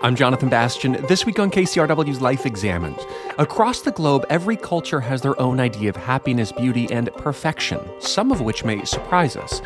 I'm Jonathan Bastian. This week on KCRW's Life Examined. Across the globe, every culture has their own idea of happiness, beauty, and perfection, some of which may surprise us.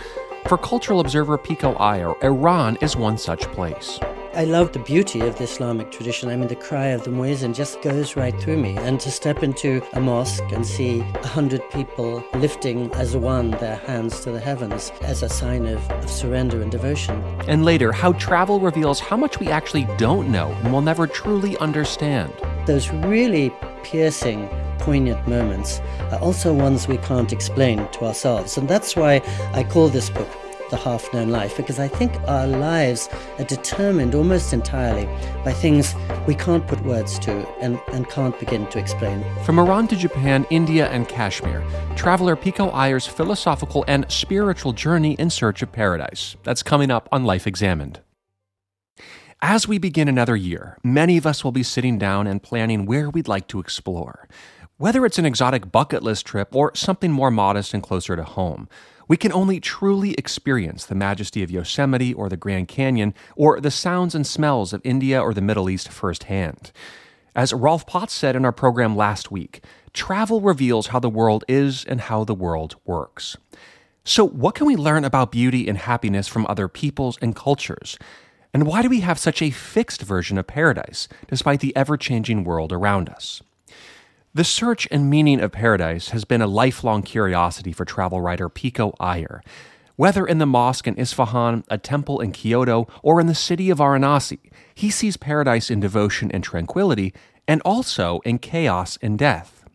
For cultural observer Pico Iyer, Iran is one such place. I love the beauty of the Islamic tradition. I mean, the cry of the muezzin just goes right through me. And to step into a mosque and see a hundred people lifting as one their hands to the heavens as a sign of, of surrender and devotion. And later, how travel reveals how much we actually don't know and will never truly understand. Those really piercing poignant moments are also ones we can't explain to ourselves. And that's why I call this book the half known life because I think our lives are determined almost entirely by things we can't put words to and, and can't begin to explain. From Iran to Japan, India, and Kashmir, traveler Pico Iyer's philosophical and spiritual journey in search of paradise. That's coming up on Life Examined. As we begin another year, many of us will be sitting down and planning where we'd like to explore. Whether it's an exotic bucket list trip or something more modest and closer to home, we can only truly experience the majesty of Yosemite or the Grand Canyon or the sounds and smells of India or the Middle East firsthand. As Rolf Potts said in our program last week, travel reveals how the world is and how the world works. So, what can we learn about beauty and happiness from other peoples and cultures? And why do we have such a fixed version of paradise, despite the ever changing world around us? The search and meaning of paradise has been a lifelong curiosity for travel writer Pico Iyer. Whether in the mosque in Isfahan, a temple in Kyoto, or in the city of Varanasi, he sees paradise in devotion and tranquility, and also in chaos and death.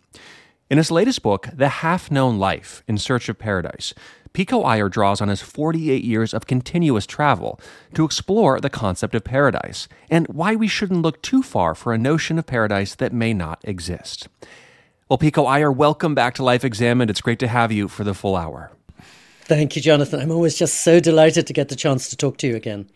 In his latest book, The Half Known Life In Search of Paradise, Pico Iyer draws on his 48 years of continuous travel to explore the concept of paradise and why we shouldn't look too far for a notion of paradise that may not exist. Well, Pico Iyer, welcome back to Life Examined. It's great to have you for the full hour. Thank you, Jonathan. I'm always just so delighted to get the chance to talk to you again.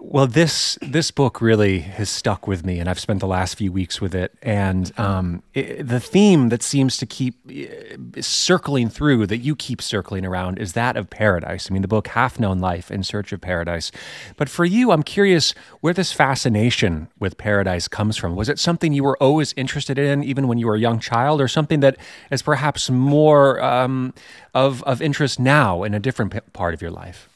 Well, this this book really has stuck with me, and I've spent the last few weeks with it. And um, it, the theme that seems to keep uh, circling through, that you keep circling around, is that of paradise. I mean, the book Half Known Life in Search of Paradise. But for you, I'm curious where this fascination with paradise comes from. Was it something you were always interested in, even when you were a young child, or something that is perhaps more um, of of interest now in a different part of your life?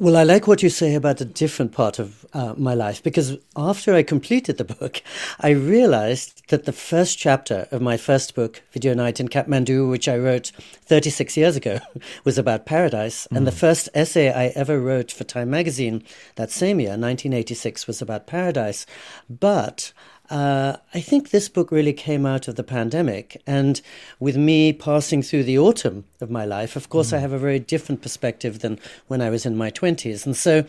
Well, I like what you say about a different part of uh, my life because after I completed the book, I realized that the first chapter of my first book, Video Night in Kathmandu, which I wrote 36 years ago, was about paradise. Mm. And the mm. first essay I ever wrote for Time magazine that same year, 1986, was about paradise. But uh, I think this book really came out of the pandemic. And with me passing through the autumn of my life, of course, mm. I have a very different perspective than when I was in my 20s. And so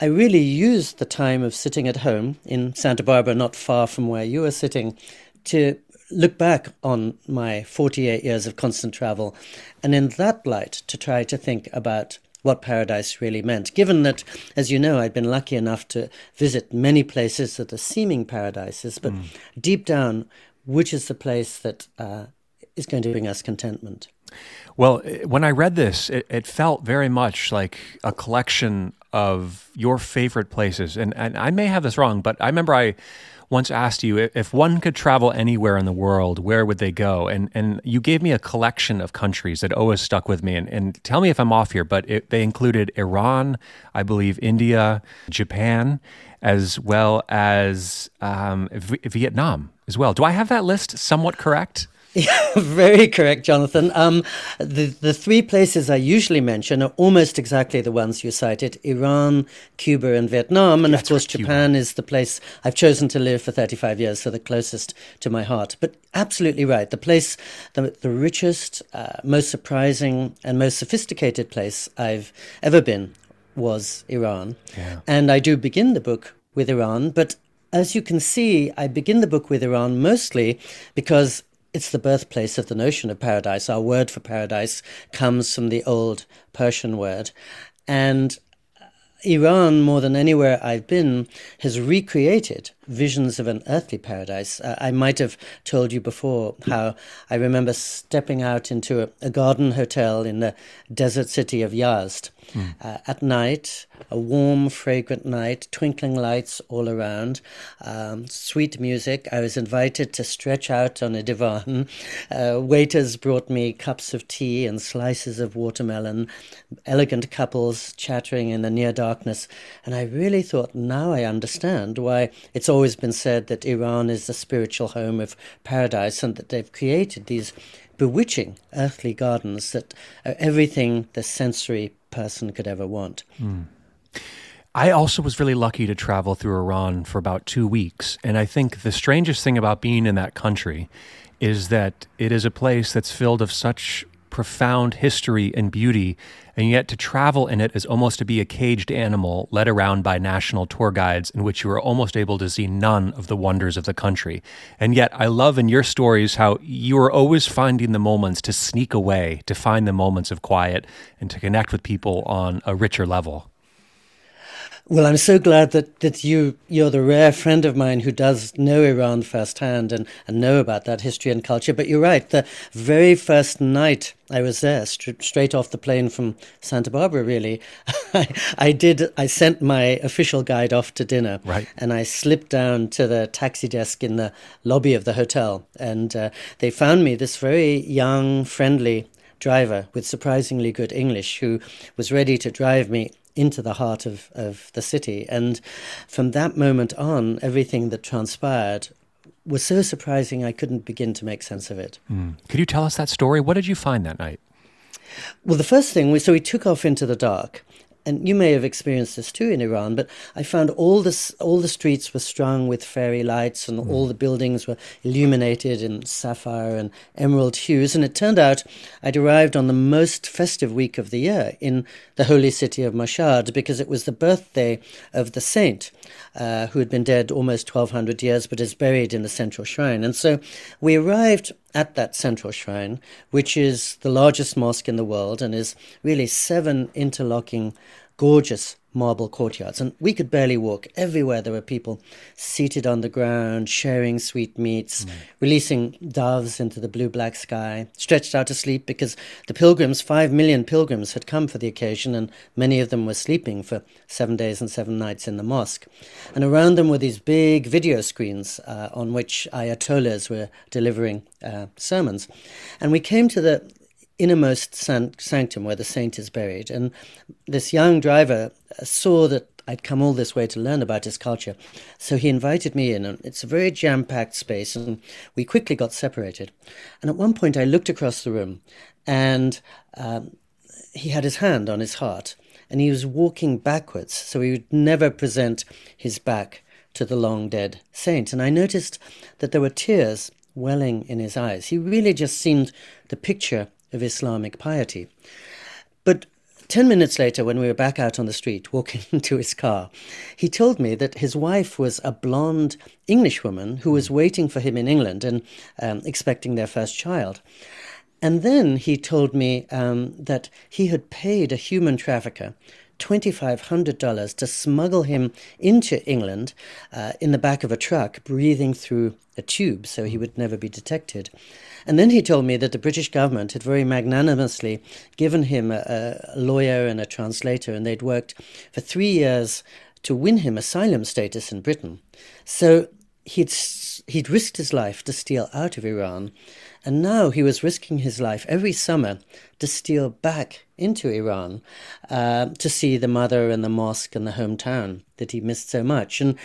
I really used the time of sitting at home in Santa Barbara, not far from where you are sitting, to look back on my 48 years of constant travel and in that light to try to think about what paradise really meant. Given that, as you know, I'd been lucky enough to visit many places that are seeming paradises, but mm. deep down, which is the place that uh, is going to bring us contentment? Well, when I read this, it, it, felt very much like a collection of your favorite places. And, and I may have this wrong, but I remember I once asked you if one could travel anywhere in the world, where would they go? And and you gave me a collection of countries that always stuck with me. And, and tell me if I'm off here, but it, they included Iran, I believe India, Japan, as well as um, v- Vietnam as well. Do I have that list somewhat correct? Yeah, very correct, Jonathan. Um, the, the three places I usually mention are almost exactly the ones you cited Iran, Cuba, and Vietnam. And That's of course, right, Japan is the place I've chosen to live for 35 years, so the closest to my heart. But absolutely right. The place, the, the richest, uh, most surprising, and most sophisticated place I've ever been was Iran. Yeah. And I do begin the book with Iran, but as you can see, I begin the book with Iran mostly because it's the birthplace of the notion of paradise. Our word for paradise comes from the old Persian word. And Iran, more than anywhere I've been, has recreated visions of an earthly paradise. Uh, I might have told you before how I remember stepping out into a, a garden hotel in the desert city of Yazd uh, at night, a warm, fragrant night, twinkling lights all around, um, sweet music. I was invited to stretch out on a divan. Uh, waiters brought me cups of tea and slices of watermelon, elegant couples chattering in the near darkness. And I really thought, now I understand why it's always been said that Iran is the spiritual home of paradise and that they've created these bewitching earthly gardens that are everything the sensory person could ever want. Mm. I also was really lucky to travel through Iran for about two weeks. And I think the strangest thing about being in that country is that it is a place that's filled of such profound history and beauty, and yet to travel in it is almost to be a caged animal led around by national tour guides in which you are almost able to see none of the wonders of the country. And yet, I love in your stories how you are always finding the moments to sneak away, to find the moments of quiet, and to connect with people on a richer level. Well, I'm so glad that, that you, you're the rare friend of mine who does know Iran firsthand and, and know about that history and culture. But you're right, the very first night I was there, st- straight off the plane from Santa Barbara, really, I, I did, I sent my official guide off to dinner. Right. And I slipped down to the taxi desk in the lobby of the hotel. And uh, they found me this very young, friendly driver with surprisingly good English who was ready to drive me into the heart of, of the city. And from that moment on, everything that transpired was so surprising I couldn't begin to make sense of it. Mm. Could you tell us that story? What did you find that night? Well, the first thing we so we took off into the dark, and you may have experienced this too in Iran, but I found all the all the streets were strung with fairy lights, and mm. all the buildings were illuminated in sapphire and emerald hues. And it turned out I'd arrived on the most festive week of the year in the holy city of Mashhad because it was the birthday of the saint uh, who had been dead almost 1,200 years, but is buried in the central shrine. And so we arrived at that central shrine, which is the largest mosque in the world and is really seven interlocking, gorgeous marble courtyards. And we could barely walk. Everywhere there were people seated on the ground, sharing sweetmeats, mm. releasing doves into the blue black sky, stretched out to sleep because the pilgrims, five million pilgrims, had come for the occasion, and many of them were sleeping for seven days and seven nights in the mosque. And around them were these big video screens uh, on which ayatollahs were delivering uh, sermons. And we came to the innermost sanctum where the saint is buried. And this young driver saw that I'd come all this way to learn about his culture. So he invited me in, and it's a very jam packed space, and we quickly got separated. And at one point, I looked across the room, and um, he had his hand on his heart, and he was walking backwards, so he would never present his back to the long dead saint. And I noticed that there were tears welling in his eyes. He really just seemed the picture of Islamic piety. But 10 minutes later, when we were back out on the street walking to his car, he told me that his wife was a blonde Englishwoman who was waiting for him in England and um, expecting their first child. And then he told me um, that he had paid a human trafficker $2,500 to smuggle him into England uh, in the back of a truck, breathing through a tube so he would never be detected. And then he told me that the British government had very magnanimously given him a, a lawyer and a translator, and they'd worked for three years to win him asylum status in Britain. So he'd he'd risked his life to steal out of Iran, and now he was risking his life every summer to steal back into Iran uh, to see the mother and the mosque and the hometown that he missed so much. And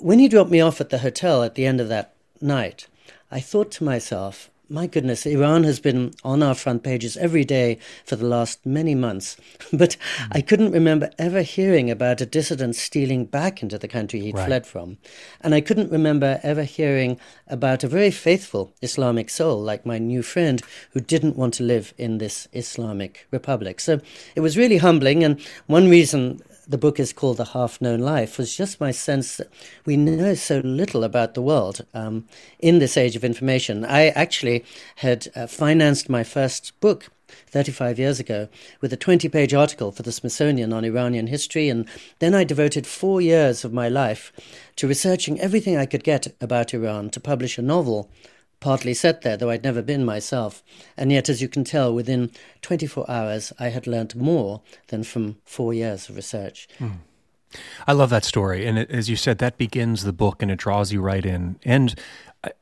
when he dropped me off at the hotel at the end of that night, I thought to myself, my goodness, Iran has been on our front pages every day for the last many months. But mm. I couldn't remember ever hearing about a dissident stealing back into the country he'd right. fled from. And I couldn't remember ever hearing about a very faithful Islamic soul like my new friend who didn't want to live in this Islamic republic. So it was really humbling. And one reason the book is called The Half Known Life was just my sense that we know so little about the world um, in this age of information. I actually had uh, financed my first book 35 years ago with a 20 page article for the Smithsonian on Iranian history. And then I devoted four years of my life to researching everything I could get about Iran to publish a novel partly set there, though I'd never been myself. And yet, as you can tell, within 24 hours, I had learnt more than from four years of research. Mm. I love that story. And as you said, that begins the book and it draws you right in. And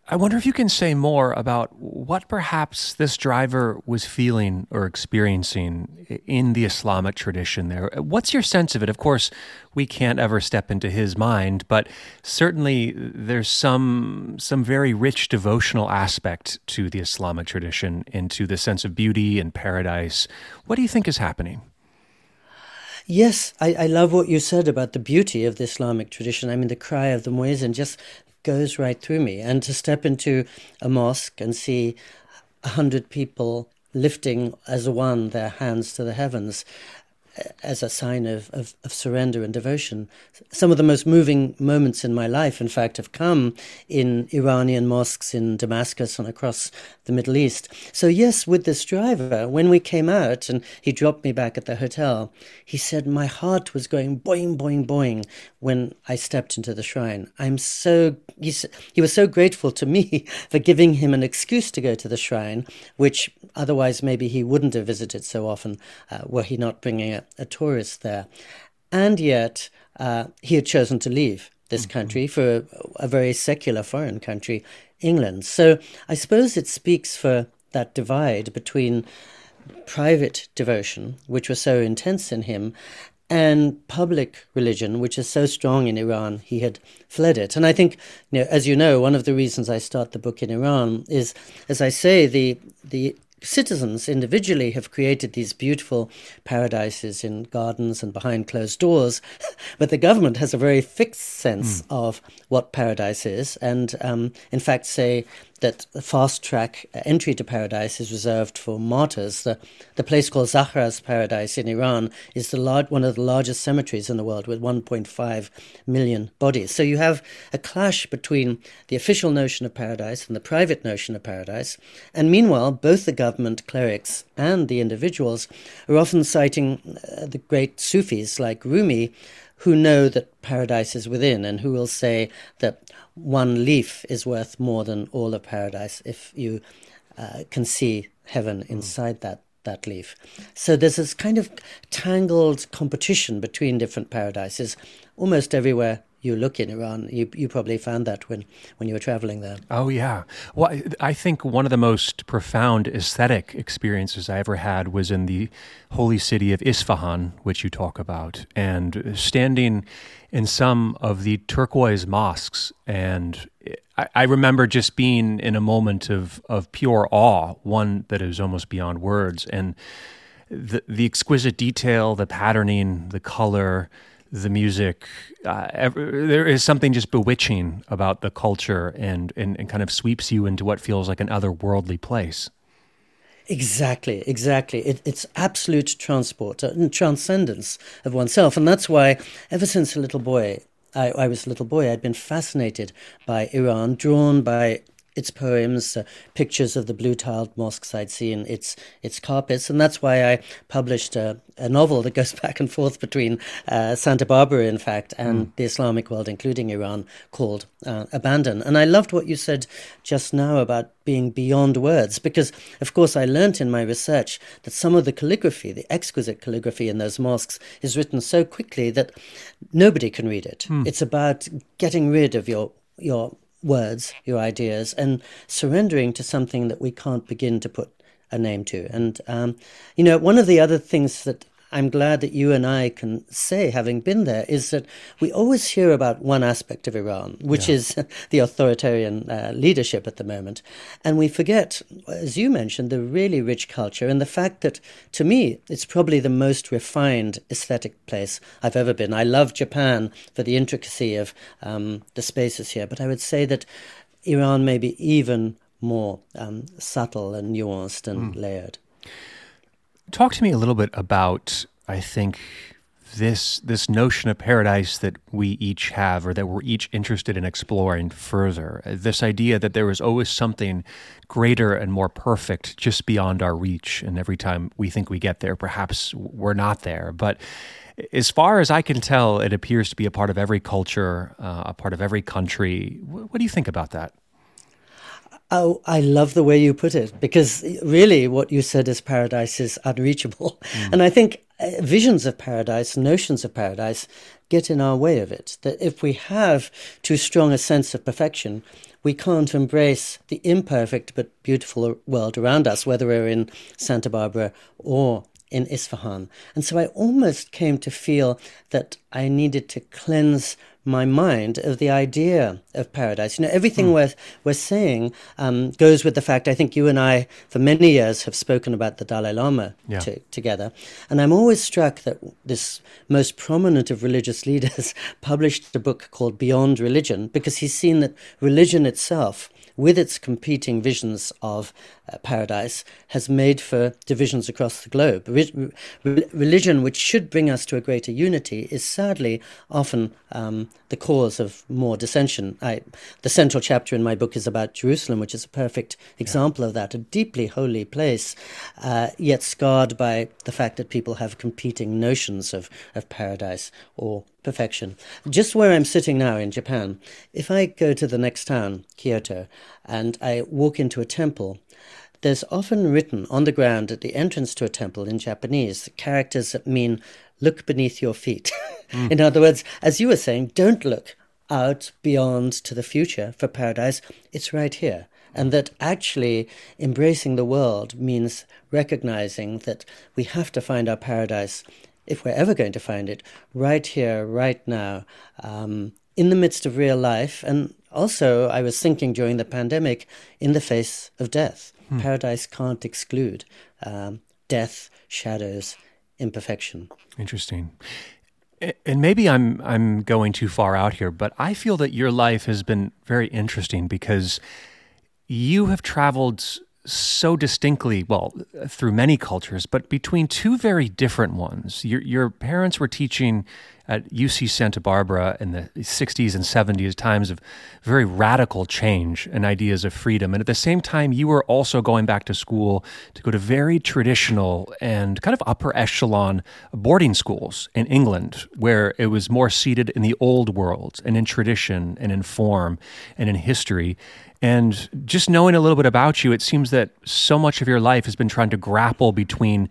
I wonder if you can say more about what perhaps this driver was feeling or experiencing in the Islamic tradition there. What's your sense of it? Of course, we can't ever step into his mind, but certainly there's some some very rich devotional aspect to the Islamic tradition into the sense of beauty and paradise. What do you think is happening? Yes, I, I, love what you said about the beauty of the Islamic tradition. I mean, the cry of the muezzin just goes right through me. And to step into a mosque and see a hundred people lifting as one their hands to the heavens as a sign of, of, of, surrender and devotion. Some of the most moving moments in my life, in fact, have come in Iranian mosques in Damascus and across the Middle East. So, yes, with this driver, when we came out and he dropped me back at the hotel, he said my heart was going boing, boing, boing when I stepped into the shrine. I'm so, he, he was so grateful to me for giving him an excuse to go to the shrine, which otherwise maybe he wouldn't have visited so often uh, were he not bringing a, a tourist there. And yet, uh, he had chosen to leave this mm-hmm. country for a, a very secular foreign country, England. So I suppose it speaks for that divide between private devotion, which was so intense in him, and public religion, which is so strong in Iran, he had fled it. And I think, you know, as you know, one of the reasons I start the book in Iran is, as I say, the the citizens individually have created these beautiful paradises in gardens and behind closed doors, but the government has a very fixed sense mm. of what paradise is, and um, in fact say that the fast track entry to paradise is reserved for martyrs. The, the place called Zahra's Paradise in Iran is the large, one of the largest cemeteries in the world with 1.5 million bodies. So you have a clash between the official notion of paradise and the private notion of paradise. And meanwhile, both the government, clerics, and the individuals are often citing uh, the great Sufis like Rumi who know that paradise is within and who will say that one leaf is worth more than all of paradise if you uh, can see heaven hmm. inside that that leaf. So there's this kind of tangled competition between different paradises almost everywhere you look in Iran. You you probably found that when when you were traveling there. Oh yeah. Well, I think one of the most profound aesthetic experiences I ever had was in the holy city of Isfahan, which you talk about, and standing in some of the turquoise mosques, and I, I remember just being in a moment of of pure awe, one that is almost beyond words, and the the exquisite detail, the patterning, the color the music. Uh, ever, there is something just bewitching about the culture and, and, and kind of sweeps you into what feels like an otherworldly place. Exactly, exactly. It, it's absolute transport uh, and transcendence of oneself. And that's why, ever since a little boy, I, I was a little boy, I'd been fascinated by Iran, drawn by its poems, uh, pictures of the blue tiled mosques I'd seen, its its carpets, and that's why I published a, a novel that goes back and forth between uh, Santa Barbara, in fact, and mm. the Islamic world, including Iran, called uh, Abandon. And I loved what you said just now about being beyond words, because of course I learnt in my research that some of the calligraphy, the exquisite calligraphy in those mosques, is written so quickly that nobody can read it. Mm. It's about getting rid of your your words, your ideas, and surrendering to something that we can't begin to put a name to. And, um, you know, one of the other things that I'm glad that you and I can say, having been there, is that we always hear about one aspect of Iran, which yeah. is the authoritarian uh, leadership at the moment. And we forget, as you mentioned, the really rich culture and the fact that, to me, it's probably the most refined aesthetic place I've ever been. I love Japan for the intricacy of um, the spaces here, but I would say that Iran may be even more um, subtle and nuanced and mm. layered. Talk to me a little bit about, I think, this this notion of paradise that we each have or that we're each interested in exploring further this idea that there is always something greater and more perfect just beyond our reach and every time we think we get there perhaps we're not there but as far as I can tell, it appears to be a part of every culture, uh, a part of every country. What do you think about that? Oh, I love the way you put it because really what you said is paradise is unreachable. Mm. And I think uh, visions of paradise, notions of paradise get in our way of it. That if we have too strong a sense of perfection, we can't embrace the imperfect but beautiful world around us, whether we're in Santa Barbara or in Isfahan. And so I almost came to feel that I needed to cleanse my mind of the idea of paradise. You know, everything mm. we're, we're saying um, goes with the fact I think you and I, for many years, have spoken about the Dalai Lama yeah. to, together. And I'm always struck that this most prominent of religious leaders published a book called Beyond Religion because he's seen that religion itself with its competing visions of uh, paradise, has made for divisions across the globe. Re- re- religion, which should bring us to a greater unity, is sadly often um, the cause of more dissension. I, the central chapter in my book is about Jerusalem, which is a perfect example yeah. of that, a deeply holy place, uh, yet scarred by the fact that people have competing notions of, of paradise or perfection. Just where I'm sitting now in Japan, if I go to the next town, Kyoto, and I walk into a temple, there's often written on the ground at the entrance to a temple in Japanese characters that mean look beneath your feet. Mm. in other words, as you were saying, don't look out beyond to the future for paradise. It's right here. And that actually embracing the world means recognizing that we have to find our paradise if we're ever going to find it, right here, right now, um, in the midst of real life. And also, I was thinking during the pandemic, in the face of death. Hmm. Paradise can't exclude um, death, shadows, imperfection. Interesting. And maybe I'm I'm going too far out here, but I feel that your life has been very interesting because you have traveled so distinctly, well, through many cultures, but between two very different ones. Your, your parents were teaching at UC Santa Barbara in the 60s and 70s, times of very radical change and ideas of freedom. And at the same time, you were also going back to school to go to very traditional and kind of upper echelon boarding schools in England, where it was more seated in the old world and in tradition and in form and in history. And just knowing a little bit about you, it seems that so much of your life has been trying to grapple between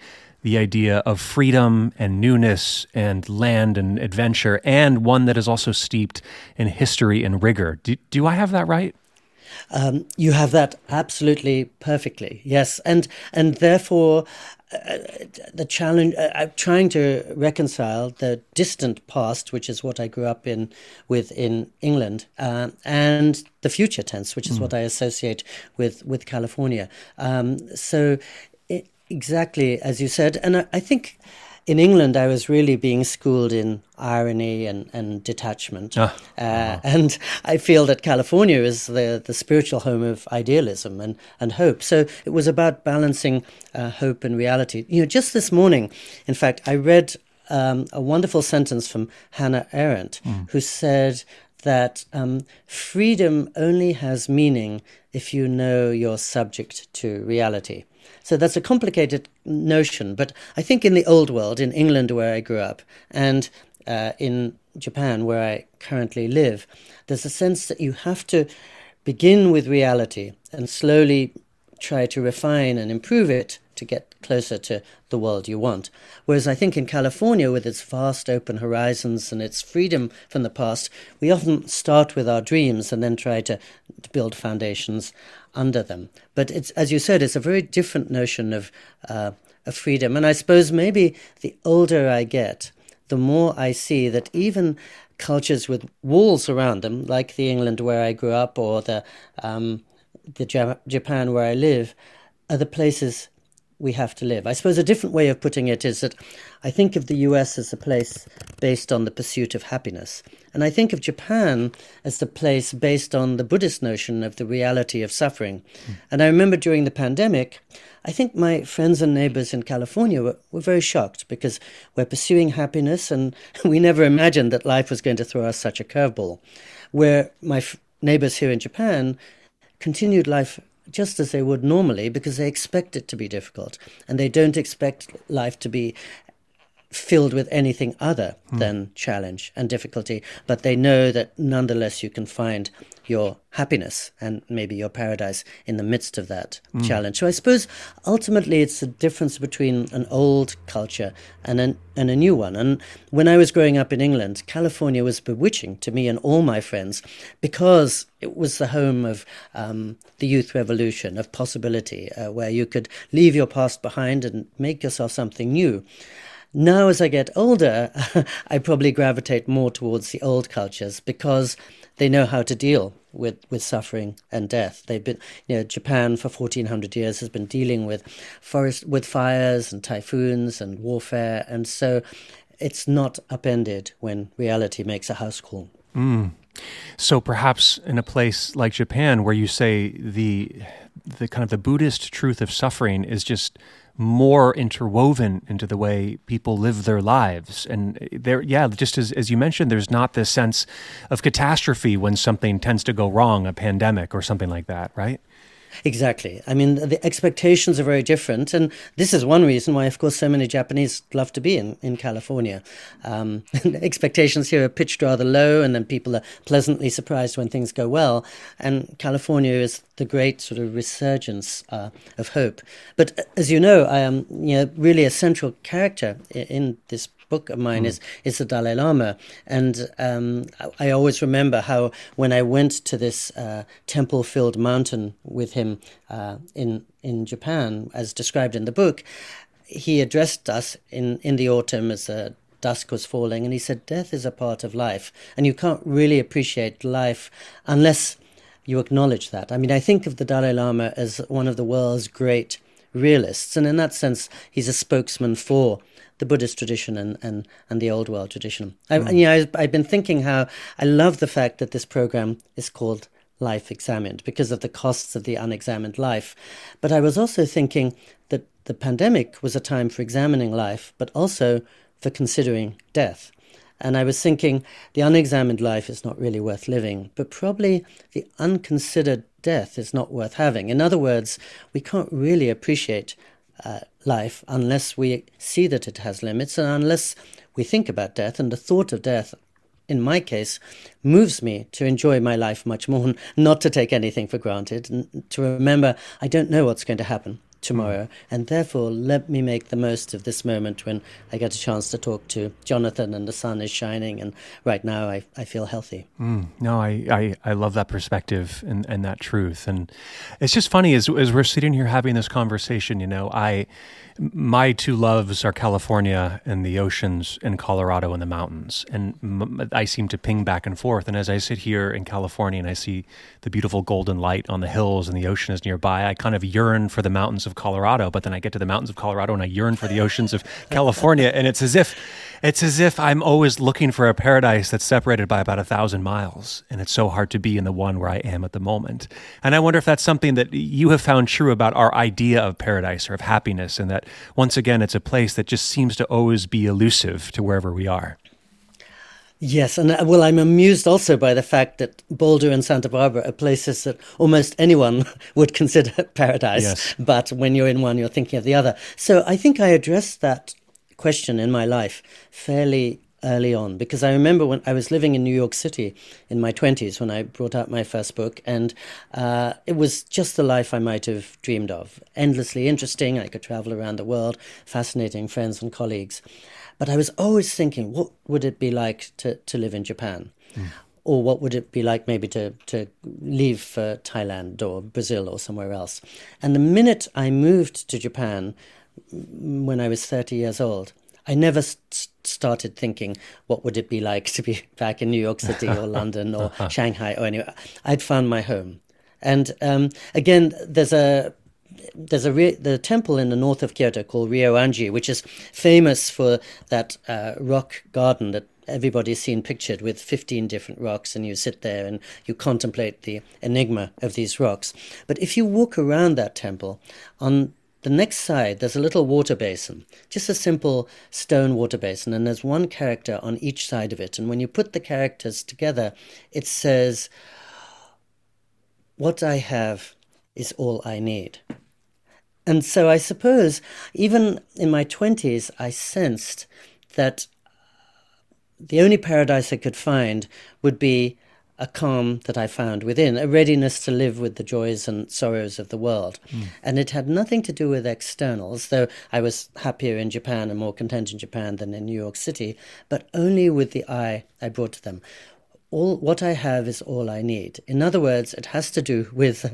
the idea of freedom and newness and land and adventure, and one that is also steeped in history and rigor. Do, do I have that right? Um, you have that absolutely perfectly, yes, and and therefore uh, the challenge. Uh, I'm trying to reconcile the distant past, which is what I grew up in with in England, uh, and the future tense, which is mm. what I associate with with California. Um, so, exactly as you said, and I, I think in England, I was really being schooled in irony and, and detachment. Ah, uh, And I feel that California is the, the spiritual home of idealism and, and hope. So it was about balancing uh, hope and reality. You know, just this morning, in fact, I read um, a wonderful sentence from Hannah Arendt, mm. who said that um, freedom only has meaning if you know you're subject to reality. So that's a complicated notion, but I think in the old world, in England where I grew up, and uh, in Japan where I currently live, there's a sense that you have to begin with reality and slowly try to refine and improve it to get closer to the world you want. Whereas I think in California, with its vast open horizons and its freedom from the past, we often start with our dreams and then try to, to build foundations under them. But it's, as you said, it's a very different notion of, uh, of freedom. And I suppose maybe the older I get, the more I see that even cultures with walls around them, like the England where I grew up or the um, the Japan where I live, are the places we have to live. I suppose a different way of putting it is that I think of the US as a place based on the pursuit of happiness. And I think of Japan as the place based on the Buddhist notion of the reality of suffering. Mm. And I remember during the pandemic, I think my friends and neighbors in California were, were very shocked because we're pursuing happiness and we never imagined that life was going to throw us such a curveball. Where my f- neighbors here in Japan continued life just as they would normally because they expect it to be difficult and they don't expect life to be filled with anything other mm. than challenge and difficulty, but they know that nonetheless you can find your happiness and maybe your paradise in the midst of that mm. challenge. So I suppose ultimately it's the difference between an old culture and an, and a new one. And when I was growing up in England, California was bewitching to me and all my friends because it was the home of um, the youth revolution, of possibility, uh, where you could leave your past behind and make yourself something new. Now, as I get older, I probably gravitate more towards the old cultures because they know how to deal with, with suffering and death. They've been, you know, Japan for 1400 years has been dealing with forest, with fires and typhoons and warfare. And so it's not upended when reality makes a house call. Mm. So perhaps in a place like Japan, where you say the the kind of the Buddhist truth of suffering is just more interwoven into the way people live their lives. And there, yeah, just as, as you mentioned, there's not this sense of catastrophe when something tends to go wrong, a pandemic or something like that, right? Exactly. I mean, the expectations are very different. And this is one reason why, of course, so many Japanese love to be in, in California. Um, expectations here are pitched rather low, and then people are pleasantly surprised when things go well. And California is the great sort of resurgence uh, of hope. But uh, as you know, I am you know, really a central character in, in this book of mine mm. is is the Dalai Lama, and um, I, I, always remember how when I went to this uh, temple-filled mountain with him uh, in in Japan, as described in the book, he addressed us in in the autumn as a dusk was falling, and he said, "Death is a part of life, and you can't really appreciate life unless." You acknowledge that. I mean, I think of the Dalai Lama as one of the world's great realists, and in that sense, he's a spokesman for the Buddhist tradition and, and, and the old world tradition. I, mm. you know, I, I've been thinking how I love the fact that this program is called Life Examined because of the costs of the unexamined life. But I was also thinking that the pandemic was a time for examining life, but also for considering death. And I was thinking the unexamined life is not really worth living, but probably the unconsidered death is not worth having. In other words, we can't really appreciate uh, life unless we see that it has limits and unless we think about death. And the thought of death, in my case, moves me to enjoy my life much more, not to take anything for granted, and to remember I don't know what's going to happen tomorrow. And therefore, let me make the most of this moment when I get a chance to talk to Jonathan and the sun is shining. And right now, I, I feel healthy. Mm, no, I, I, I love that perspective and, and that truth. And it's just funny as, as we're sitting here having this conversation, you know, I my two loves are California and the oceans and Colorado and the mountains. And m- I seem to ping back and forth. And as I sit here in California and I see the beautiful golden light on the hills and the ocean is nearby, I kind of yearn for the mountains of Colorado. But then I get to the mountains of Colorado and I yearn for the oceans of California. And it's as if it's as if I'm always looking for a paradise that's separated by about a thousand miles. And it's so hard to be in the one where I am at the moment. And I wonder if that's something that you have found true about our idea of paradise or of happiness, and that once again, it's a place that just seems to always be elusive to wherever we are. Yes, and uh, well, I'm amused also by the fact that Boulder and Santa Barbara are places that almost anyone would consider paradise. Yes. But when you're in one, you're thinking of the other. So I think I addressed that question in my life fairly early on because I remember when I was living in New York City in my 20s when I brought out my first book, and uh, it was just the life I might have dreamed of. Endlessly interesting. I could travel around the world, fascinating friends and colleagues. But I was always thinking, what would it be like to, to live in Japan? Mm. Or what would it be like maybe to, to leave for Thailand or Brazil or somewhere else? And the minute I moved to Japan, when I was 30 years old. I never st- started thinking, what would it be like to be back in New York City or London or Shanghai or anywhere. I'd found my home. And um, again, there's a there's a re- the temple in the north of Kyoto called Ryoanji, which is famous for that uh, rock garden that everybody's seen pictured with 15 different rocks, and you sit there and you contemplate the enigma of these rocks. But if you walk around that temple, on the next side, there's a little water basin, just a simple stone water basin, and there's one character on each side of it. And when you put the characters together, it says, What I have is all I need. And so I suppose even in my 20s, I sensed that the only paradise I could find would be a calm that I found within, a readiness to live with the joys and sorrows of the world. Mm. And it had nothing to do with externals, though I was happier in Japan and more content in Japan than in New York City, but only with the eye I brought to them. All what I have is all I need. In other words, it has to do with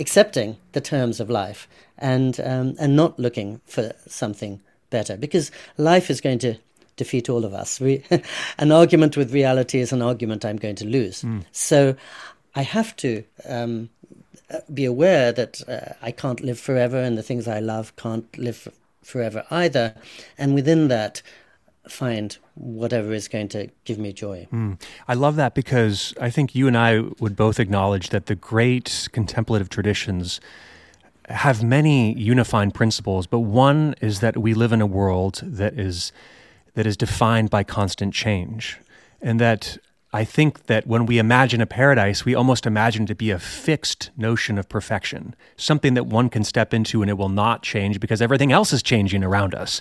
accepting the terms of life and um, and not looking for something better, because life is going to defeat all of us. Re- an argument with reality is an argument I'm going to lose. Mm. So I have to um, be aware that uh, I can't live forever and the things I love can't live forever either. And within that, find whatever is going to give me joy. Mm. I love that because I think you and I would both acknowledge that the great contemplative traditions have many unifying principles, but one is that we live in a world that is that is defined by constant change. And that I think that when we imagine a paradise, we almost imagine it to be a fixed notion of perfection, something that one can step into and it will not change because everything else is changing around us.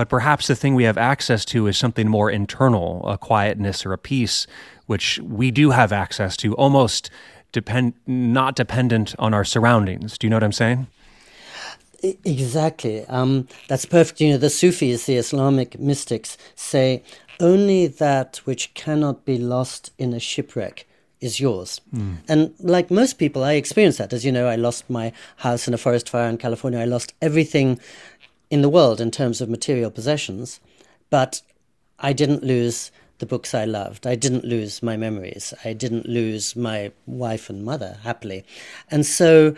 But perhaps the thing we have access to is something more internal, a quietness or a peace, which we do have access to, almost depend not dependent on our surroundings. Do you know what I'm saying? Exactly. Um, that's perfect. You know, the Sufis, the Islamic mystics, say only that which cannot be lost in a shipwreck is yours. Mm. And like most people, I experienced that. As you know, I lost my house in a forest fire in California. I lost everything in the world in terms of material possessions, but I didn't lose the books I loved. I didn't lose my memories. I didn't lose my wife and mother, happily. And so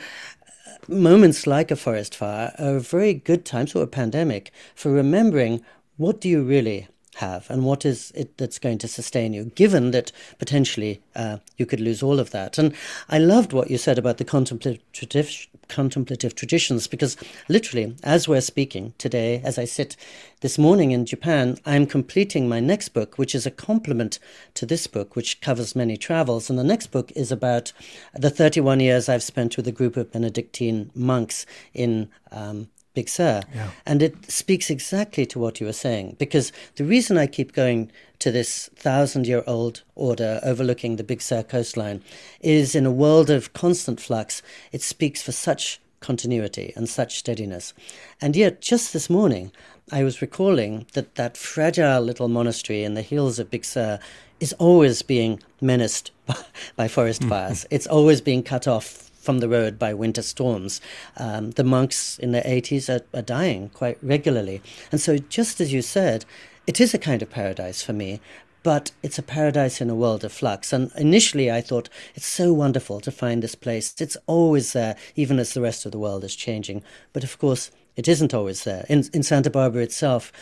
uh, moments like a forest fire are very good times or a pandemic for remembering what do you really have and what is it that's going to sustain you, given that potentially uh, you could lose all of that. And I loved what you said about the contemplative, contemplative traditions because literally, as we're speaking today, as I sit this morning in Japan, I'm completing my next book, which is a complement to this book, which covers many travels. And the next book is about the 31 years I've spent with a group of Benedictine monks in um, Big Sur. Yeah. And it speaks exactly to what you were saying. Because the reason I keep going to this thousand year old order overlooking the Big Sur coastline is in a world of constant flux, it speaks for such continuity and such steadiness. And yet, just this morning, I was recalling that that fragile little monastery in the hills of Big Sur is always being menaced by, by forest fires. it's always being cut off from the road by winter storms. Um, the monks in their 80s are, are dying quite regularly. And so, just as you said, it is a kind of paradise for me, but it's a paradise in a world of flux. And initially, I thought it's so wonderful to find this place. It's always there, even as the rest of the world is changing. But of course, it isn't always there. In, in Santa Barbara itself,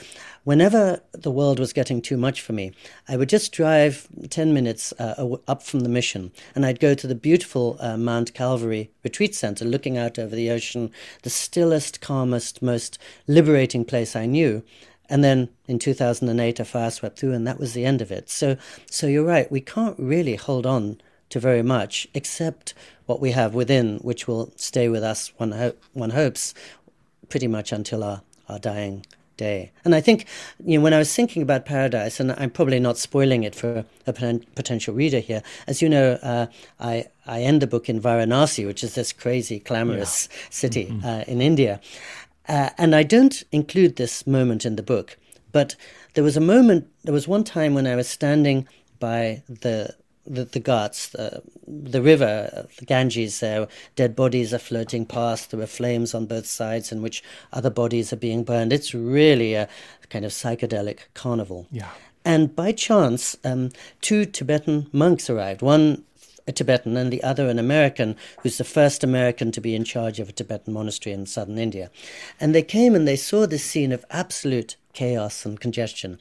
whenever the world was getting too much for me, I would just drive 10 minutes uh, up from the mission and I'd go to the beautiful uh, Mount Calvary Retreat Center looking out over the ocean, the stillest, calmest, most liberating place I knew. And then in 2008, a fire swept through, and that was the end of it. So, so you're right. We can't really hold on to very much, except what we have within, which will stay with us. One, ho- one hopes pretty much until our, our dying day. And I think, you know, when I was thinking about paradise, and I'm probably not spoiling it for a potential reader here, as you know, uh, I, I end the book in Varanasi, which is this crazy, glamorous yeah. city mm-hmm. uh, in India. Uh, and I don't include this moment in the book, but there was a moment, there was one time when I was standing by the the, the Ghats, the, the river, the Ganges, there, dead bodies are floating past. There are flames on both sides in which other bodies are being burned. It's really a kind of psychedelic carnival. Yeah. And by chance, um, two Tibetan monks arrived. One a Tibetan, and the other an American, who's the first American to be in charge of a Tibetan monastery in southern India. And they came and they saw this scene of absolute chaos and congestion.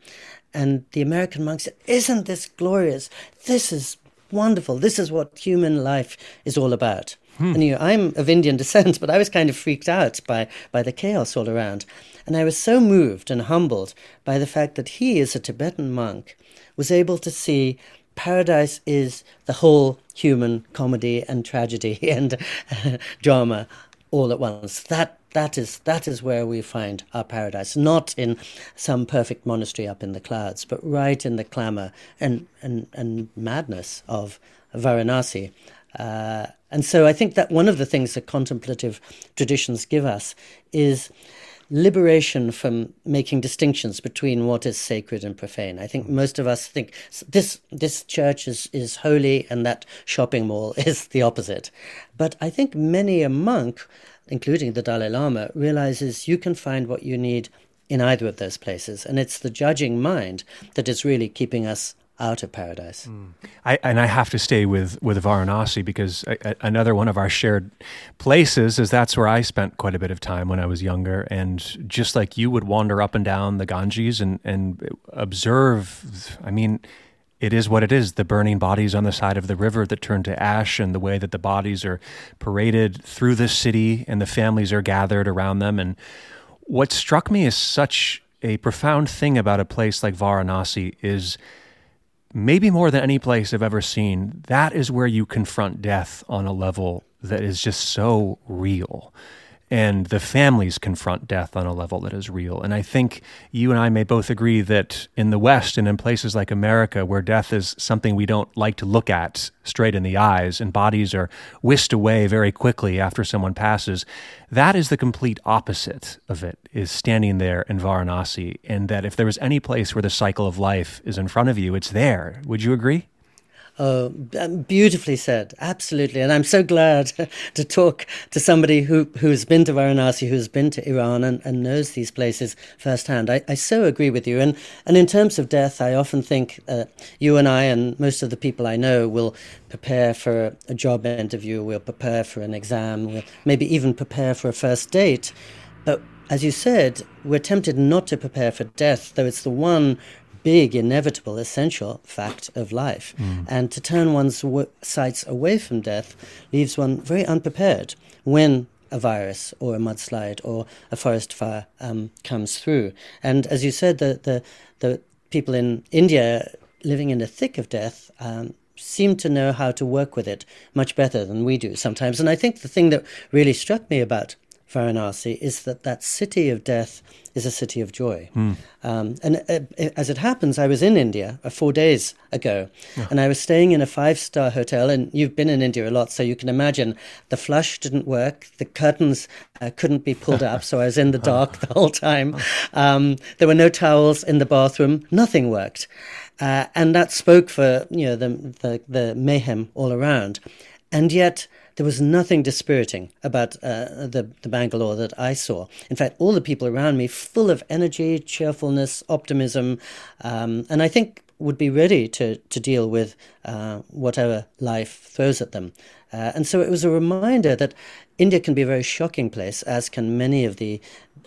And the American monk said, Isn't this glorious? This is wonderful. This is what human life is all about. Hmm. And you know, I'm of Indian descent, but I was kind of freaked out by, by the chaos all around. And I was so moved and humbled by the fact that he, as a Tibetan monk, was able to see paradise is the whole human comedy and tragedy and drama all at once. That that is that is where we find our paradise, not in some perfect monastery up in the clouds, but right in the clamor and and, and madness of Varanasi. Uh, and so I think that one of the things that contemplative traditions give us is liberation from making distinctions between what is sacred and profane. I think most of us think this this church is, is holy and that shopping mall is the opposite. But I think many a monk, including the Dalai Lama, realizes you can find what you need in either of those places. And it's the judging mind that is really keeping us out of paradise. Mm. I, and I have to stay with, with Varanasi because I, I, another one of our shared places is that's where I spent quite a bit of time when I was younger. And just like you would wander up and down the Ganges and, and observe, I mean, it is what it is the burning bodies on the side of the river that turn to ash, and the way that the bodies are paraded through the city and the families are gathered around them. And what struck me as such a profound thing about a place like Varanasi is maybe more than any place I've ever seen, that is where you confront death on a level that is just so real and the families confront death on a level that is real. And I think you and I may both agree that in the West and in places like America, where death is something we don't like to look at straight in the eyes and bodies are whisked away very quickly after someone passes, that is the complete opposite of it, is standing there in Varanasi. And that if there is any place where the cycle of life is in front of you, it's there. Would you agree? Oh, beautifully said. Absolutely. And I'm so glad to talk to somebody who, who's been to Varanasi, who's been to Iran and, and knows these places firsthand. I, I so agree with you. And, and in terms of death, I often think uh, you and I and most of the people I know will prepare for a job interview, we'll prepare for an exam, we'll maybe even prepare for a first date. But as you said, we're tempted not to prepare for death, though it's the one big, inevitable, essential fact of life. Mm. And to turn one's w- sights away from death leaves one very unprepared when a virus or a mudslide or a forest fire um, comes through. And as you said, the, the, the people in India living in the thick of death um, seem to know how to work with it much better than we do sometimes. And I think the thing that really struck me about Varanasi is that that city of death is a city of joy. Mm. Um, and uh, as it happens, I was in India uh, four days ago, yeah. and I was staying in a five star hotel. And you've been in India a lot, so you can imagine the flush didn't work, the curtains uh, couldn't be pulled up, so I was in the dark the whole time. Um, there were no towels in the bathroom, nothing worked. Uh, and that spoke for you know the, the, the mayhem all around, and yet there was nothing dispiriting about uh, the, the Bangalore that I saw. In fact, all the people around me full of energy, cheerfulness, optimism, um, and I think would be ready to, to deal with uh, whatever life throws at them. Uh, and so it was a reminder that India can be a very shocking place, as can many of the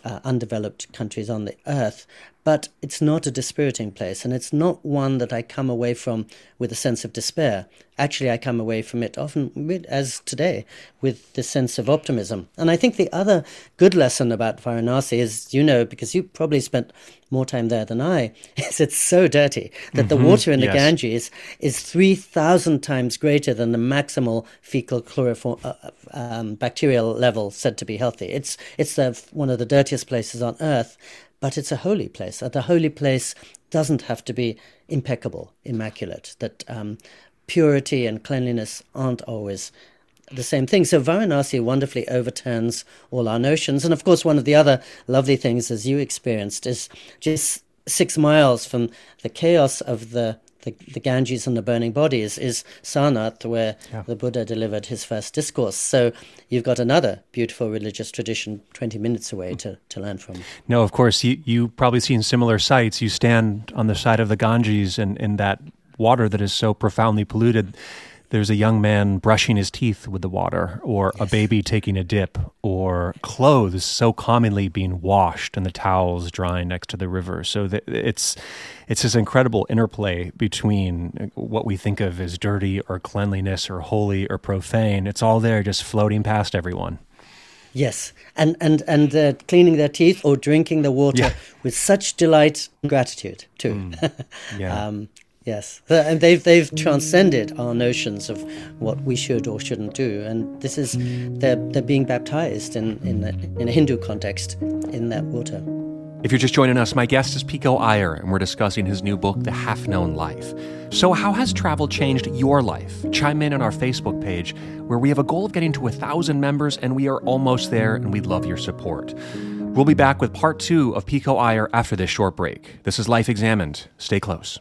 uh, undeveloped countries on the earth but it's not a dispiriting place, and it's not one that I come away from with a sense of despair. Actually, I come away from it often, as today, with the sense of optimism. And I think the other good lesson about Varanasi is, you know, because you probably spent more time there than I, is it's so dirty that mm-hmm. the water in the yes. Ganges is 3,000 times greater than the maximal fecal coliform, uh, uh, um, bacterial level said to be healthy. It's, it's the, one of the dirtiest places on earth but it's a holy place. And the holy place doesn't have to be impeccable, immaculate. That um, purity and cleanliness aren't always the same thing. So Varanasi wonderfully overturns all our notions. And of course, one of the other lovely things, as you experienced, is just six miles from the chaos of the the, the Ganges and the burning bodies is Sarnath, where yeah. the Buddha delivered his first discourse. So you've got another beautiful religious tradition 20 minutes away to, to learn from. No, of course, you, you probably seen similar sights. You stand on the side of the Ganges and in that water that is so profoundly polluted there's a young man brushing his teeth with the water, or yes. a baby taking a dip, or clothes so commonly being washed and the towels drying next to the river. So that it's it's this incredible interplay between what we think of as dirty or cleanliness or holy or profane. It's all there, just floating past everyone. Yes, and and and uh, cleaning their teeth or drinking the water yeah. with such delight and gratitude too. Mm. Yeah. um, Yes, uh, and they've they've transcended mm. our notions of what we should or shouldn't do, and this is they're they're being baptized in in a, in a Hindu context in that water. If you're just joining us, my guest is Pico Iyer, and we're discussing his new book, The Half Known Life. So, how has travel changed your life? Chime in on our Facebook page, where we have a goal of getting to a thousand members, and we are almost there, and we'd love your support. We'll be back with part two of Pico Iyer after this short break. This is Life Examined. Stay close.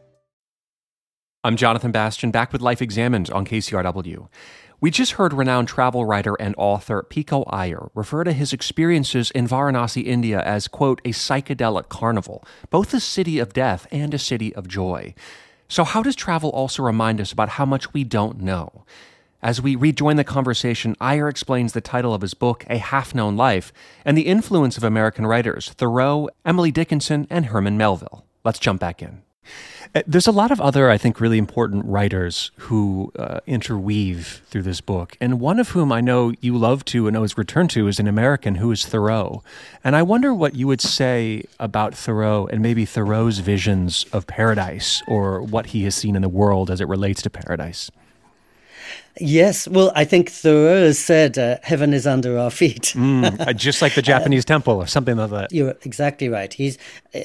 I'm Jonathan Bastian, back with Life Examined on KCRW. We just heard renowned travel writer and author Pico Iyer refer to his experiences in Varanasi, India as, quote, a psychedelic carnival, both a city of death and a city of joy. So, how does travel also remind us about how much we don't know? As we rejoin the conversation, Iyer explains the title of his book, A Half Known Life, and the influence of American writers Thoreau, Emily Dickinson, and Herman Melville. Let's jump back in. Uh, there's a lot of other, I think, really important writers who uh, interweave through this book. And one of whom I know you love to and always return to is an American who is Thoreau. And I wonder what you would say about Thoreau and maybe Thoreau's visions of paradise or what he has seen in the world as it relates to paradise. Yes, well, I think Thoreau has said uh, heaven is under our feet. mm, just like the Japanese uh, temple or something like that. You're exactly right. He's uh,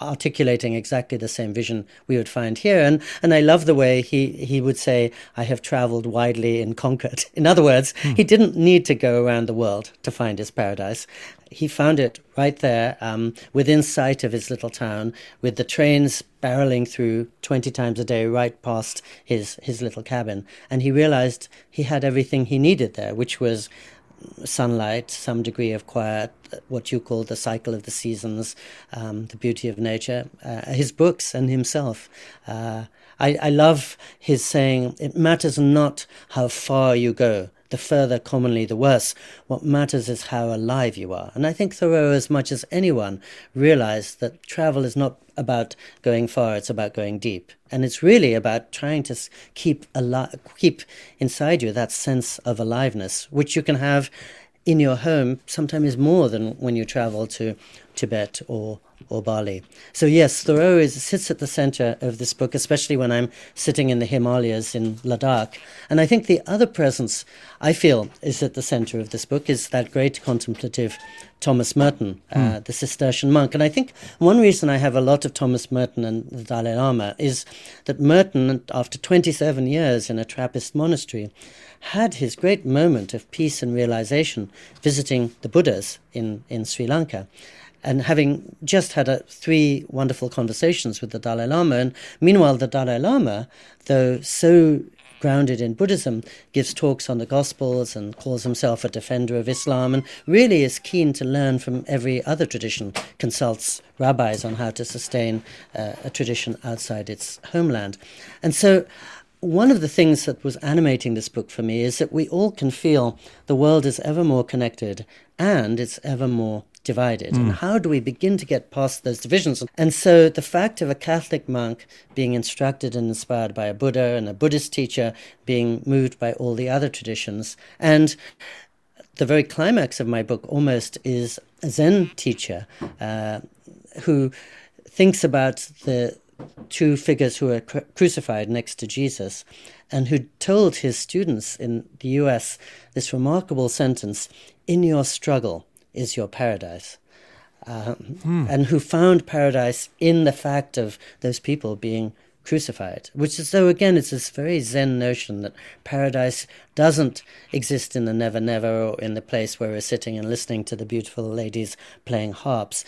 articulating exactly the same vision we would find here. And, and I love the way he, he would say, I have traveled widely and Concord. In other words, hmm. he didn't need to go around the world to find his paradise. He found it right there um, within sight of his little town with the trains barreling through 20 times a day right past his, his little cabin. And he realized he had everything he needed there, which was sunlight, some degree of quiet, what you call the cycle of the seasons, um, the beauty of nature, uh, his books and himself. Uh, I, I love his saying, it matters not how far you go, the further commonly the worse. What matters is how alive you are. And I think Thoreau, as much as anyone, realized that travel is not about going far, it's about going deep. And it's really about trying to keep keep inside you that sense of aliveness, which you can have in your home sometimes more than when you travel to Tibet or or Bali. So yes, Thoreau is, sits at the center of this book, especially when I'm sitting in the Himalayas in Ladakh. And I think the other presence I feel is at the center of this book is that great contemplative Thomas Merton, mm. uh, hmm. the Cistercian monk. And I think one reason I have a lot of Thomas Merton and the Dalai Lama is that Merton, after 27 years in a Trappist monastery, had his great moment of peace and realization visiting the Buddhas in, in Sri Lanka and having just had a, three wonderful conversations with the Dalai Lama. And meanwhile, the Dalai Lama, though so grounded in Buddhism, gives talks on the Gospels and calls himself a defender of Islam and really is keen to learn from every other tradition, consults rabbis on how to sustain uh, a tradition outside its homeland. And so one of the things that was animating this book for me is that we all can feel the world is ever more connected and it's ever more divided. Mm. And how do we begin to get past those divisions? And so the fact of a Catholic monk being instructed and inspired by a Buddha and a Buddhist teacher being moved by all the other traditions. And the very climax of my book almost is a Zen teacher uh, who thinks about the two figures who were cru- crucified next to Jesus and who told his students in the US this remarkable sentence In your struggle, is your paradise. Um, hmm. And who found paradise in the fact of those people being crucified, which is so again, it's this very Zen notion that paradise doesn't exist in the never never or in the place where we're sitting and listening to the beautiful ladies playing harps.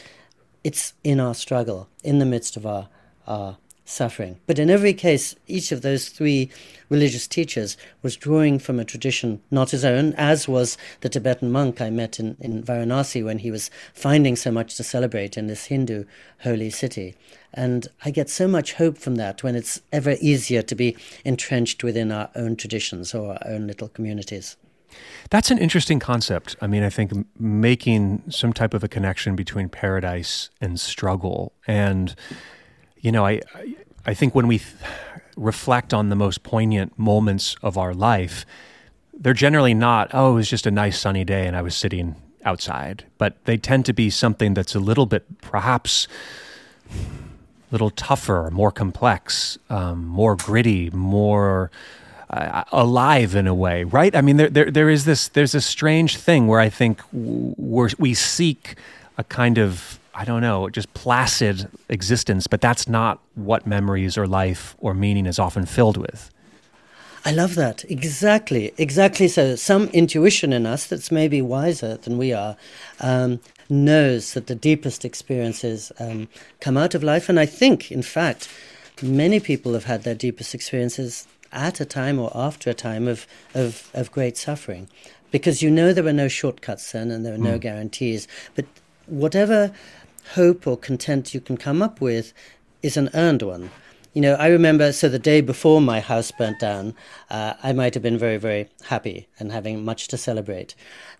It's in our struggle, in the midst of our, our suffering. But in every case, each of those three religious teachers was drawing from a tradition not his own, as was the Tibetan monk I met in, in Varanasi when he was finding so much to celebrate in this Hindu holy city. And I get so much hope from that when it's ever easier to be entrenched within our own traditions or our own little communities. That's an interesting concept. I mean, I think making some type of a connection between paradise and struggle. And, you know, I, I think when we th- reflect on the most poignant moments of our life, they're generally not, oh, it was just a nice sunny day and I was sitting outside. But they tend to be something that's a little bit, perhaps, a little tougher, more complex, um, more gritty, more uh, alive in a way, right? I mean, there, there, there is this, there's a strange thing where I think we we seek a kind of, I don't know, just placid existence, but that's not what memories or life or meaning is often filled with. I love that. Exactly. Exactly so. Some intuition in us that's maybe wiser than we are um, knows that the deepest experiences um, come out of life. And I think, in fact, many people have had their deepest experiences at a time or after a time of, of, of great suffering. Because you know there are no shortcuts then and there are no mm. guarantees. But whatever hope or content you can come up with is an earned one. You know, I remember, so the day before my house burnt down, uh, I might have been very, very happy and having much to celebrate.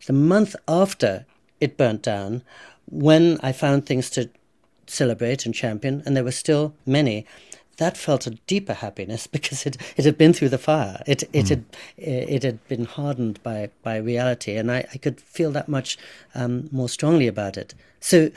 The month after it burnt down, when I found things to celebrate and champion, and there were still many, that felt a deeper happiness because it, it had been through the fire. It it mm. had it had been hardened by by reality, and I, I could feel that much um, more strongly about it. So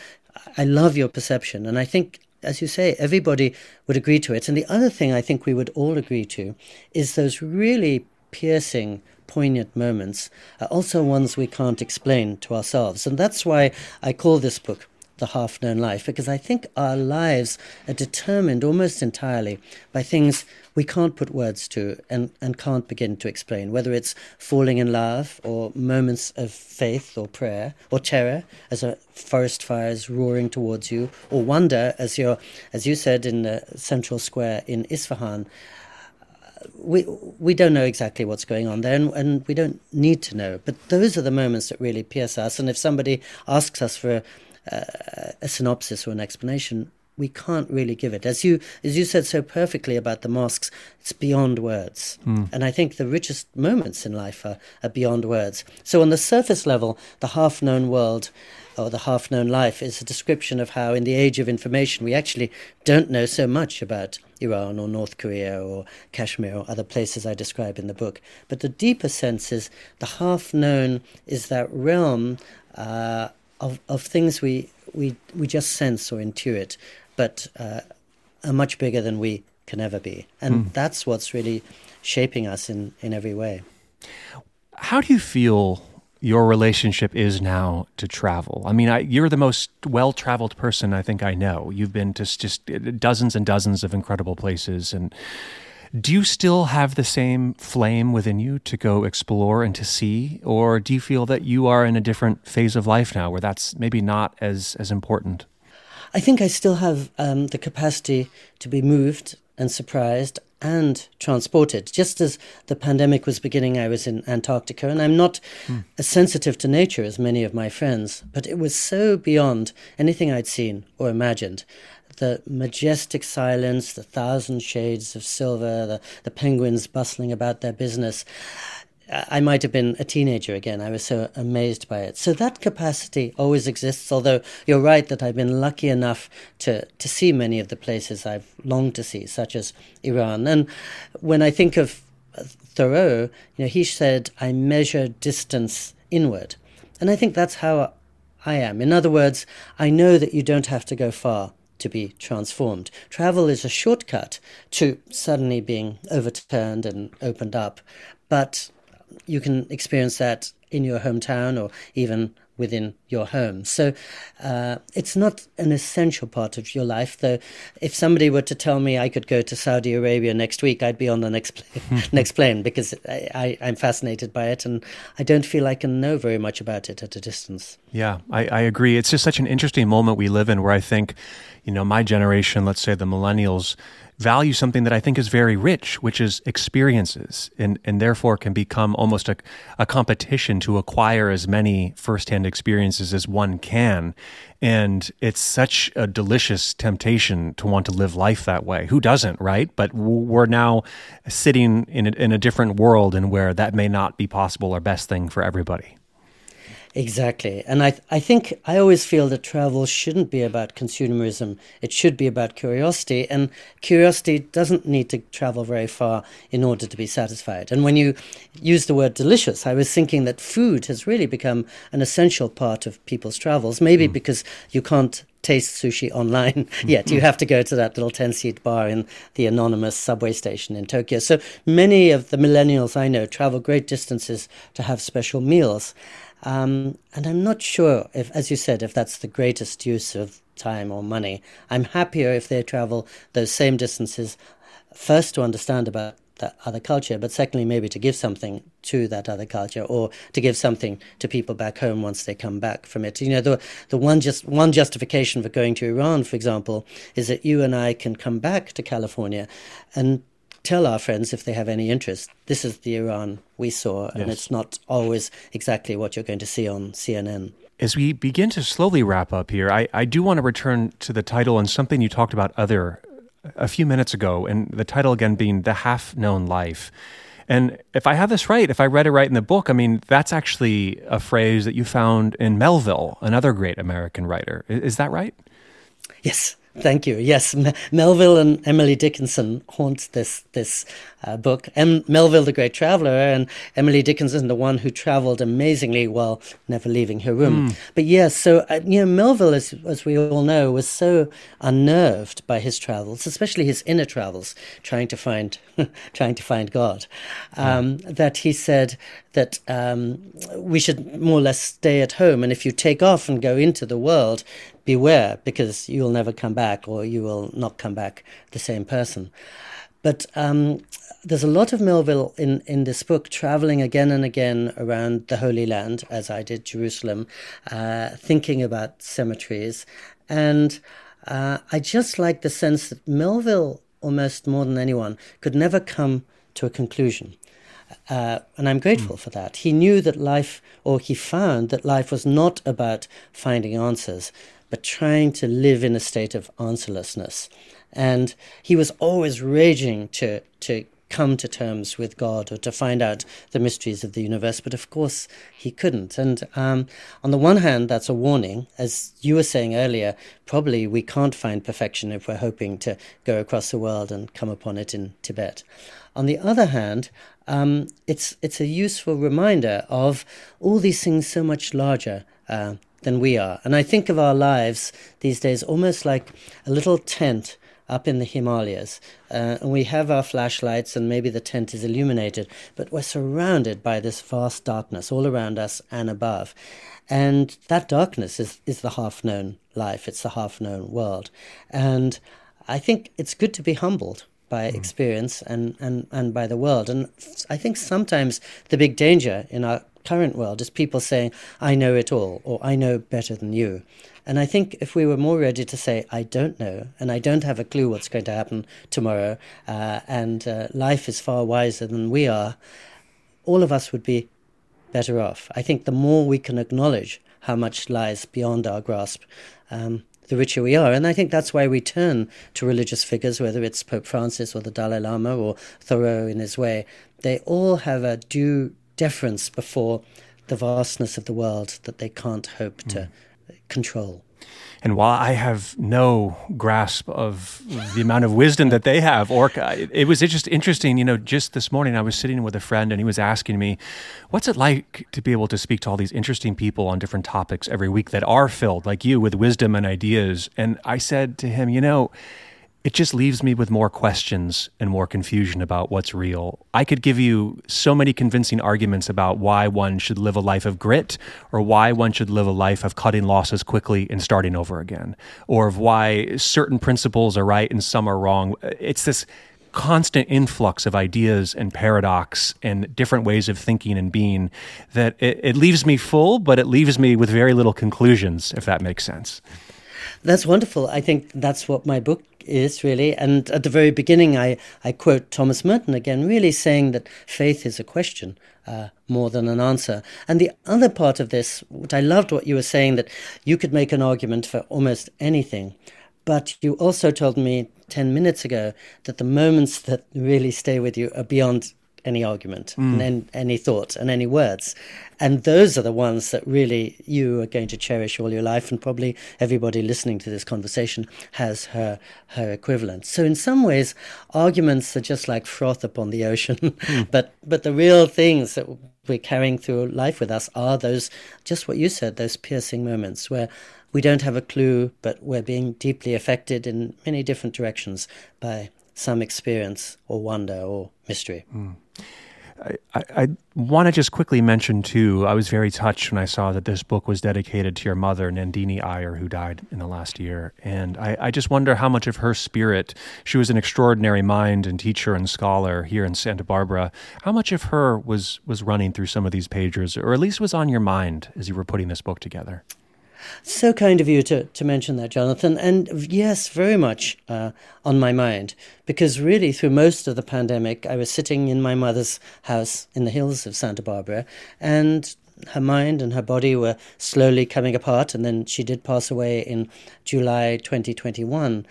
I love your perception, and I think. As you say, everybody would agree to it. And the other thing I think we would all agree to is those really piercing poignant moments are also ones we can't explain to ourselves. And that's why I call this book The Half Known Life, because I think our lives are determined almost entirely by things we can't put words to and, and can't begin to explain, whether it's falling in love or moments of faith or prayer or terror as a forest fire is roaring towards you, or wonder as you're, as you said in the central square in Isfahan, we we don't know exactly what's going on there, and, and, we don't need to know. But those are the moments that really pierce us. And if somebody asks us for a, a synopsis or an explanation, we can't really give it. As you as you said so perfectly about the mosques, it's beyond words. Mm. And I think the richest moments in life are, are beyond words. So on the surface level, the half known world or the half known life is a description of how in the age of information we actually don't know so much about Iran or North Korea or Kashmir or other places I describe in the book. But the deeper sense is the half known is that realm uh, of, of things we, we, we just sense or intuit, but uh, are much bigger than we can ever be. And mm. that's what's really shaping us in, in every way. How do you feel your relationship is now to travel. I mean, I, you're the most well traveled person I think I know. You've been to just dozens and dozens of incredible places. And do you still have the same flame within you to go explore and to see? Or do you feel that you are in a different phase of life now where that's maybe not as, as important? I think I still have um, the capacity to be moved and surprised and transported. Just as the pandemic was beginning, I was in Antarctica, and I'm not mm. as sensitive to nature as many of my friends, but it was so beyond anything I'd seen or imagined. The majestic silence, the thousand shades of silver, the, the penguins bustling about their business. I might have been a teenager again. I was so amazed by it. So that capacity always exists, although you're right that I've been lucky enough to, to see many of the places I've longed to see, such as Iran. And when I think of uh, Thoreau, you know, he said, I measure distance inward. And I think that's how I am. In other words, I know that you don't have to go far to be transformed. Travel is a shortcut to suddenly being overturned and opened up. But you can experience that in your hometown or even within your home. So uh, it's not an essential part of your life, though. If somebody were to tell me I could go to Saudi Arabia next week, I'd be on the next plane, next plane because I, am fascinated by it and I don't feel I can know very much about it at a distance. Yeah, I, I agree. It's just such an interesting moment we live in where I think, you know, my generation, let's say the millennials, value something that I think is very rich, which is experiences, and, and therefore can become almost a, a competition to acquire as many firsthand experiences as one can. And it's such a delicious temptation to want to live life that way. Who doesn't, right? But we're now sitting in a, in a different world and where that may not be possible or best thing for everybody. Exactly. And I, I think I always feel that travel shouldn't be about consumerism. It should be about curiosity. And curiosity doesn't need to travel very far in order to be satisfied. And when you use the word delicious, I was thinking that food has really become an essential part of people's travels, maybe mm. because you can't taste sushi online yet. You have to go to that little 10 seat bar in the anonymous subway station in Tokyo. So many of the millennials I know travel great distances to have special meals. Um, and I'm not sure if, as you said, if that's the greatest use of time or money. I'm happier if they travel those same distances, first to understand about that other culture, but secondly, maybe to give something to that other culture or to give something to people back home once they come back from it. You know, the, the one just one justification for going to Iran, for example, is that you and I can come back to California and tell our friends if they have any interest. This is the Iran we saw, and yes. it's not always exactly what you're going to see on CNN. As we begin to slowly wrap up here, I, I do want to return to the title and something you talked about other a few minutes ago, and the title again being The Half Known Life. And if I have this right, if I read it right in the book, I mean, that's actually a phrase that you found in Melville, another great American writer. Is that right? Yes, Thank you. Yes, M- Melville and Emily Dickinson haunt this this uh, book. M- Melville, the great traveler, and Emily Dickinson, the one who traveled amazingly while never leaving her room. Mm. But yes, so uh, you know, Melville, as as we all know, was so unnerved by his travels, especially his inner travels, trying to find trying to find God, um, mm. that he said that um, we should more or less stay at home, and if you take off and go into the world, beware because you'll never come back or you will not come back the same person. But um, there's a lot of Melville in, in this book, traveling again and again around the Holy Land, as I did Jerusalem, uh, thinking about cemeteries. And uh, I just like the sense that Melville, almost more than anyone, could never come to a conclusion. Uh, and I'm grateful mm. for that. He knew that life, or he found that life was not about finding answers, but trying to live in a state of answerlessness. And he was always raging to, to come to terms with God or to find out the mysteries of the universe. But of course, he couldn't. And um, on the one hand, that's a warning. As you were saying earlier, probably we can't find perfection if we're hoping to go across the world and come upon it in Tibet. On the other hand, um, it's it's a useful reminder of all these things so much larger uh, than we are. And I think of our lives these days almost like a little tent up in the Himalayas. Uh, and we have our flashlights, and maybe the tent is illuminated, but we're surrounded by this vast darkness all around us and above. And that darkness is, is the half known life, it's the half known world. And I think it's good to be humbled by mm. experience and, and, and by the world. And I think sometimes the big danger in our current world is people saying, I know it all, or I know better than you. And I think if we were more ready to say, I don't know, and I don't have a clue what's going to happen tomorrow, uh, and uh, life is far wiser than we are, all of us would be better off. I think the more we can acknowledge how much lies beyond our grasp, um, the richer we are. And I think that's why we turn to religious figures, whether it's Pope Francis or the Dalai Lama or Thoreau in his way. They all have a due deference before the vastness of the world that they can't hope to mm. Control. And while I have no grasp of the amount of wisdom that they have, Orca, it was just interesting. You know, just this morning I was sitting with a friend and he was asking me, what's it like to be able to speak to all these interesting people on different topics every week that are filled, like you, with wisdom and ideas? And I said to him, you know, it just leaves me with more questions and more confusion about what's real. I could give you so many convincing arguments about why one should live a life of grit or why one should live a life of cutting losses quickly and starting over again, or of why certain principles are right and some are wrong. It's this constant influx of ideas and paradox and different ways of thinking and being that it, it leaves me full, but it leaves me with very little conclusions, if that makes sense. That's wonderful. I think that's what my book is really. And at the very beginning, I, I quote Thomas Merton again, really saying that faith is a question uh, more than an answer. And the other part of this, what I loved what you were saying, that you could make an argument for almost anything. But you also told me 10 minutes ago that the moments that really stay with you are beyond any argument mm. and any thought and any words. And those are the ones that really you are going to cherish all your life. And probably everybody listening to this conversation has her, her equivalent. So in some ways, arguments are just like froth upon the ocean. Mm. but, but the real things that we're carrying through life with us are those, just what you said, those piercing moments where we don't have a clue, but we're being deeply affected in many different directions by some experience or wonder or mystery. Mm. I, I, want to just quickly mention too. I was very touched when I saw that this book was dedicated to your mother, Nandini Iyer, who died in the last year. And I, I, just wonder how much of her spirit. She was an extraordinary mind and teacher and scholar here in Santa Barbara. How much of her was was running through some of these pages, or at least was on your mind as you were putting this book together? So kind of you to, to mention that, Jonathan. And yes, very much uh, on my mind. Because really, through most of the pandemic, I was sitting in my mother's house in the hills of Santa Barbara, and her mind and her body were slowly coming apart. And then she did pass away in July 2021.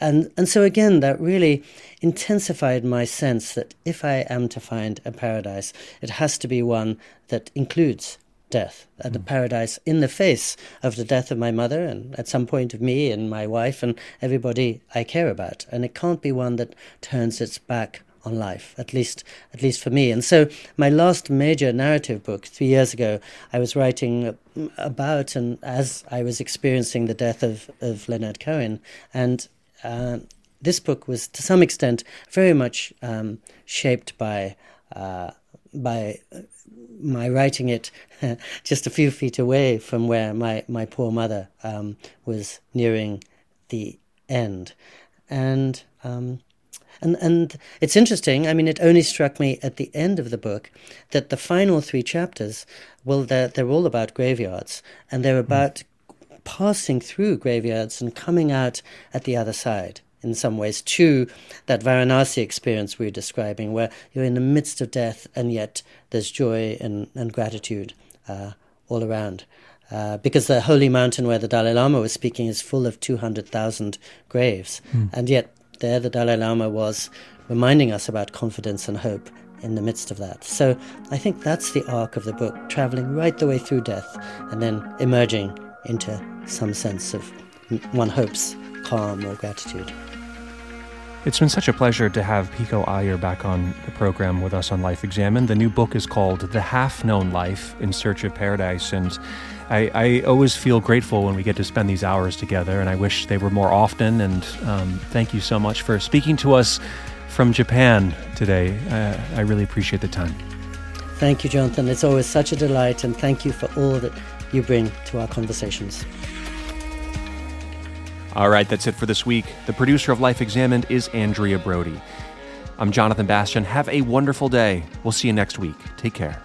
And, and so, again, that really intensified my sense that if I am to find a paradise, it has to be one that includes death, at the mm. paradise in the face of the death of my mother and at some point of me and my wife and everybody I care about. And it can't be one that turns its back on life, at least at least for me. And so my last major narrative book, three years ago, I was writing about and as I was experiencing the death of, of Leonard Cohen. And uh, this book was to some extent very much um, shaped by uh, by my writing it just a few feet away from where my, my poor mother um, was nearing the end. And, um, and, and it's interesting, I mean, it only struck me at the end of the book that the final three chapters, well, they're, they're all about graveyards, and they're hmm. about mm. passing through graveyards and coming out at the other side in some ways to that Varanasi experience we are describing, where you're in the midst of death and yet there's joy and, and gratitude uh, all around. Uh, because the holy mountain where the Dalai Lama was speaking is full of 200,000 graves. Mm. And yet, there the Dalai Lama was reminding us about confidence and hope in the midst of that. So I think that's the arc of the book, traveling right the way through death and then emerging into some sense of one hopes calm or gratitude. It's been such a pleasure to have Pico Iyer back on the program with us on Life Examined. The new book is called The Half Known Life in Search of Paradise. And I, I, always feel grateful when we get to spend these hours together, and I wish they were more often. And um, thank you so much for speaking to us from Japan today. Uh, I really appreciate the time. Thank you, Jonathan. It's always such a delight, and thank you for all that you bring to our conversations. All right, that's it for this week. The producer of Life Examined is Andrea Brody. I'm Jonathan Bastian. Have a wonderful day. We'll see you next week. Take care.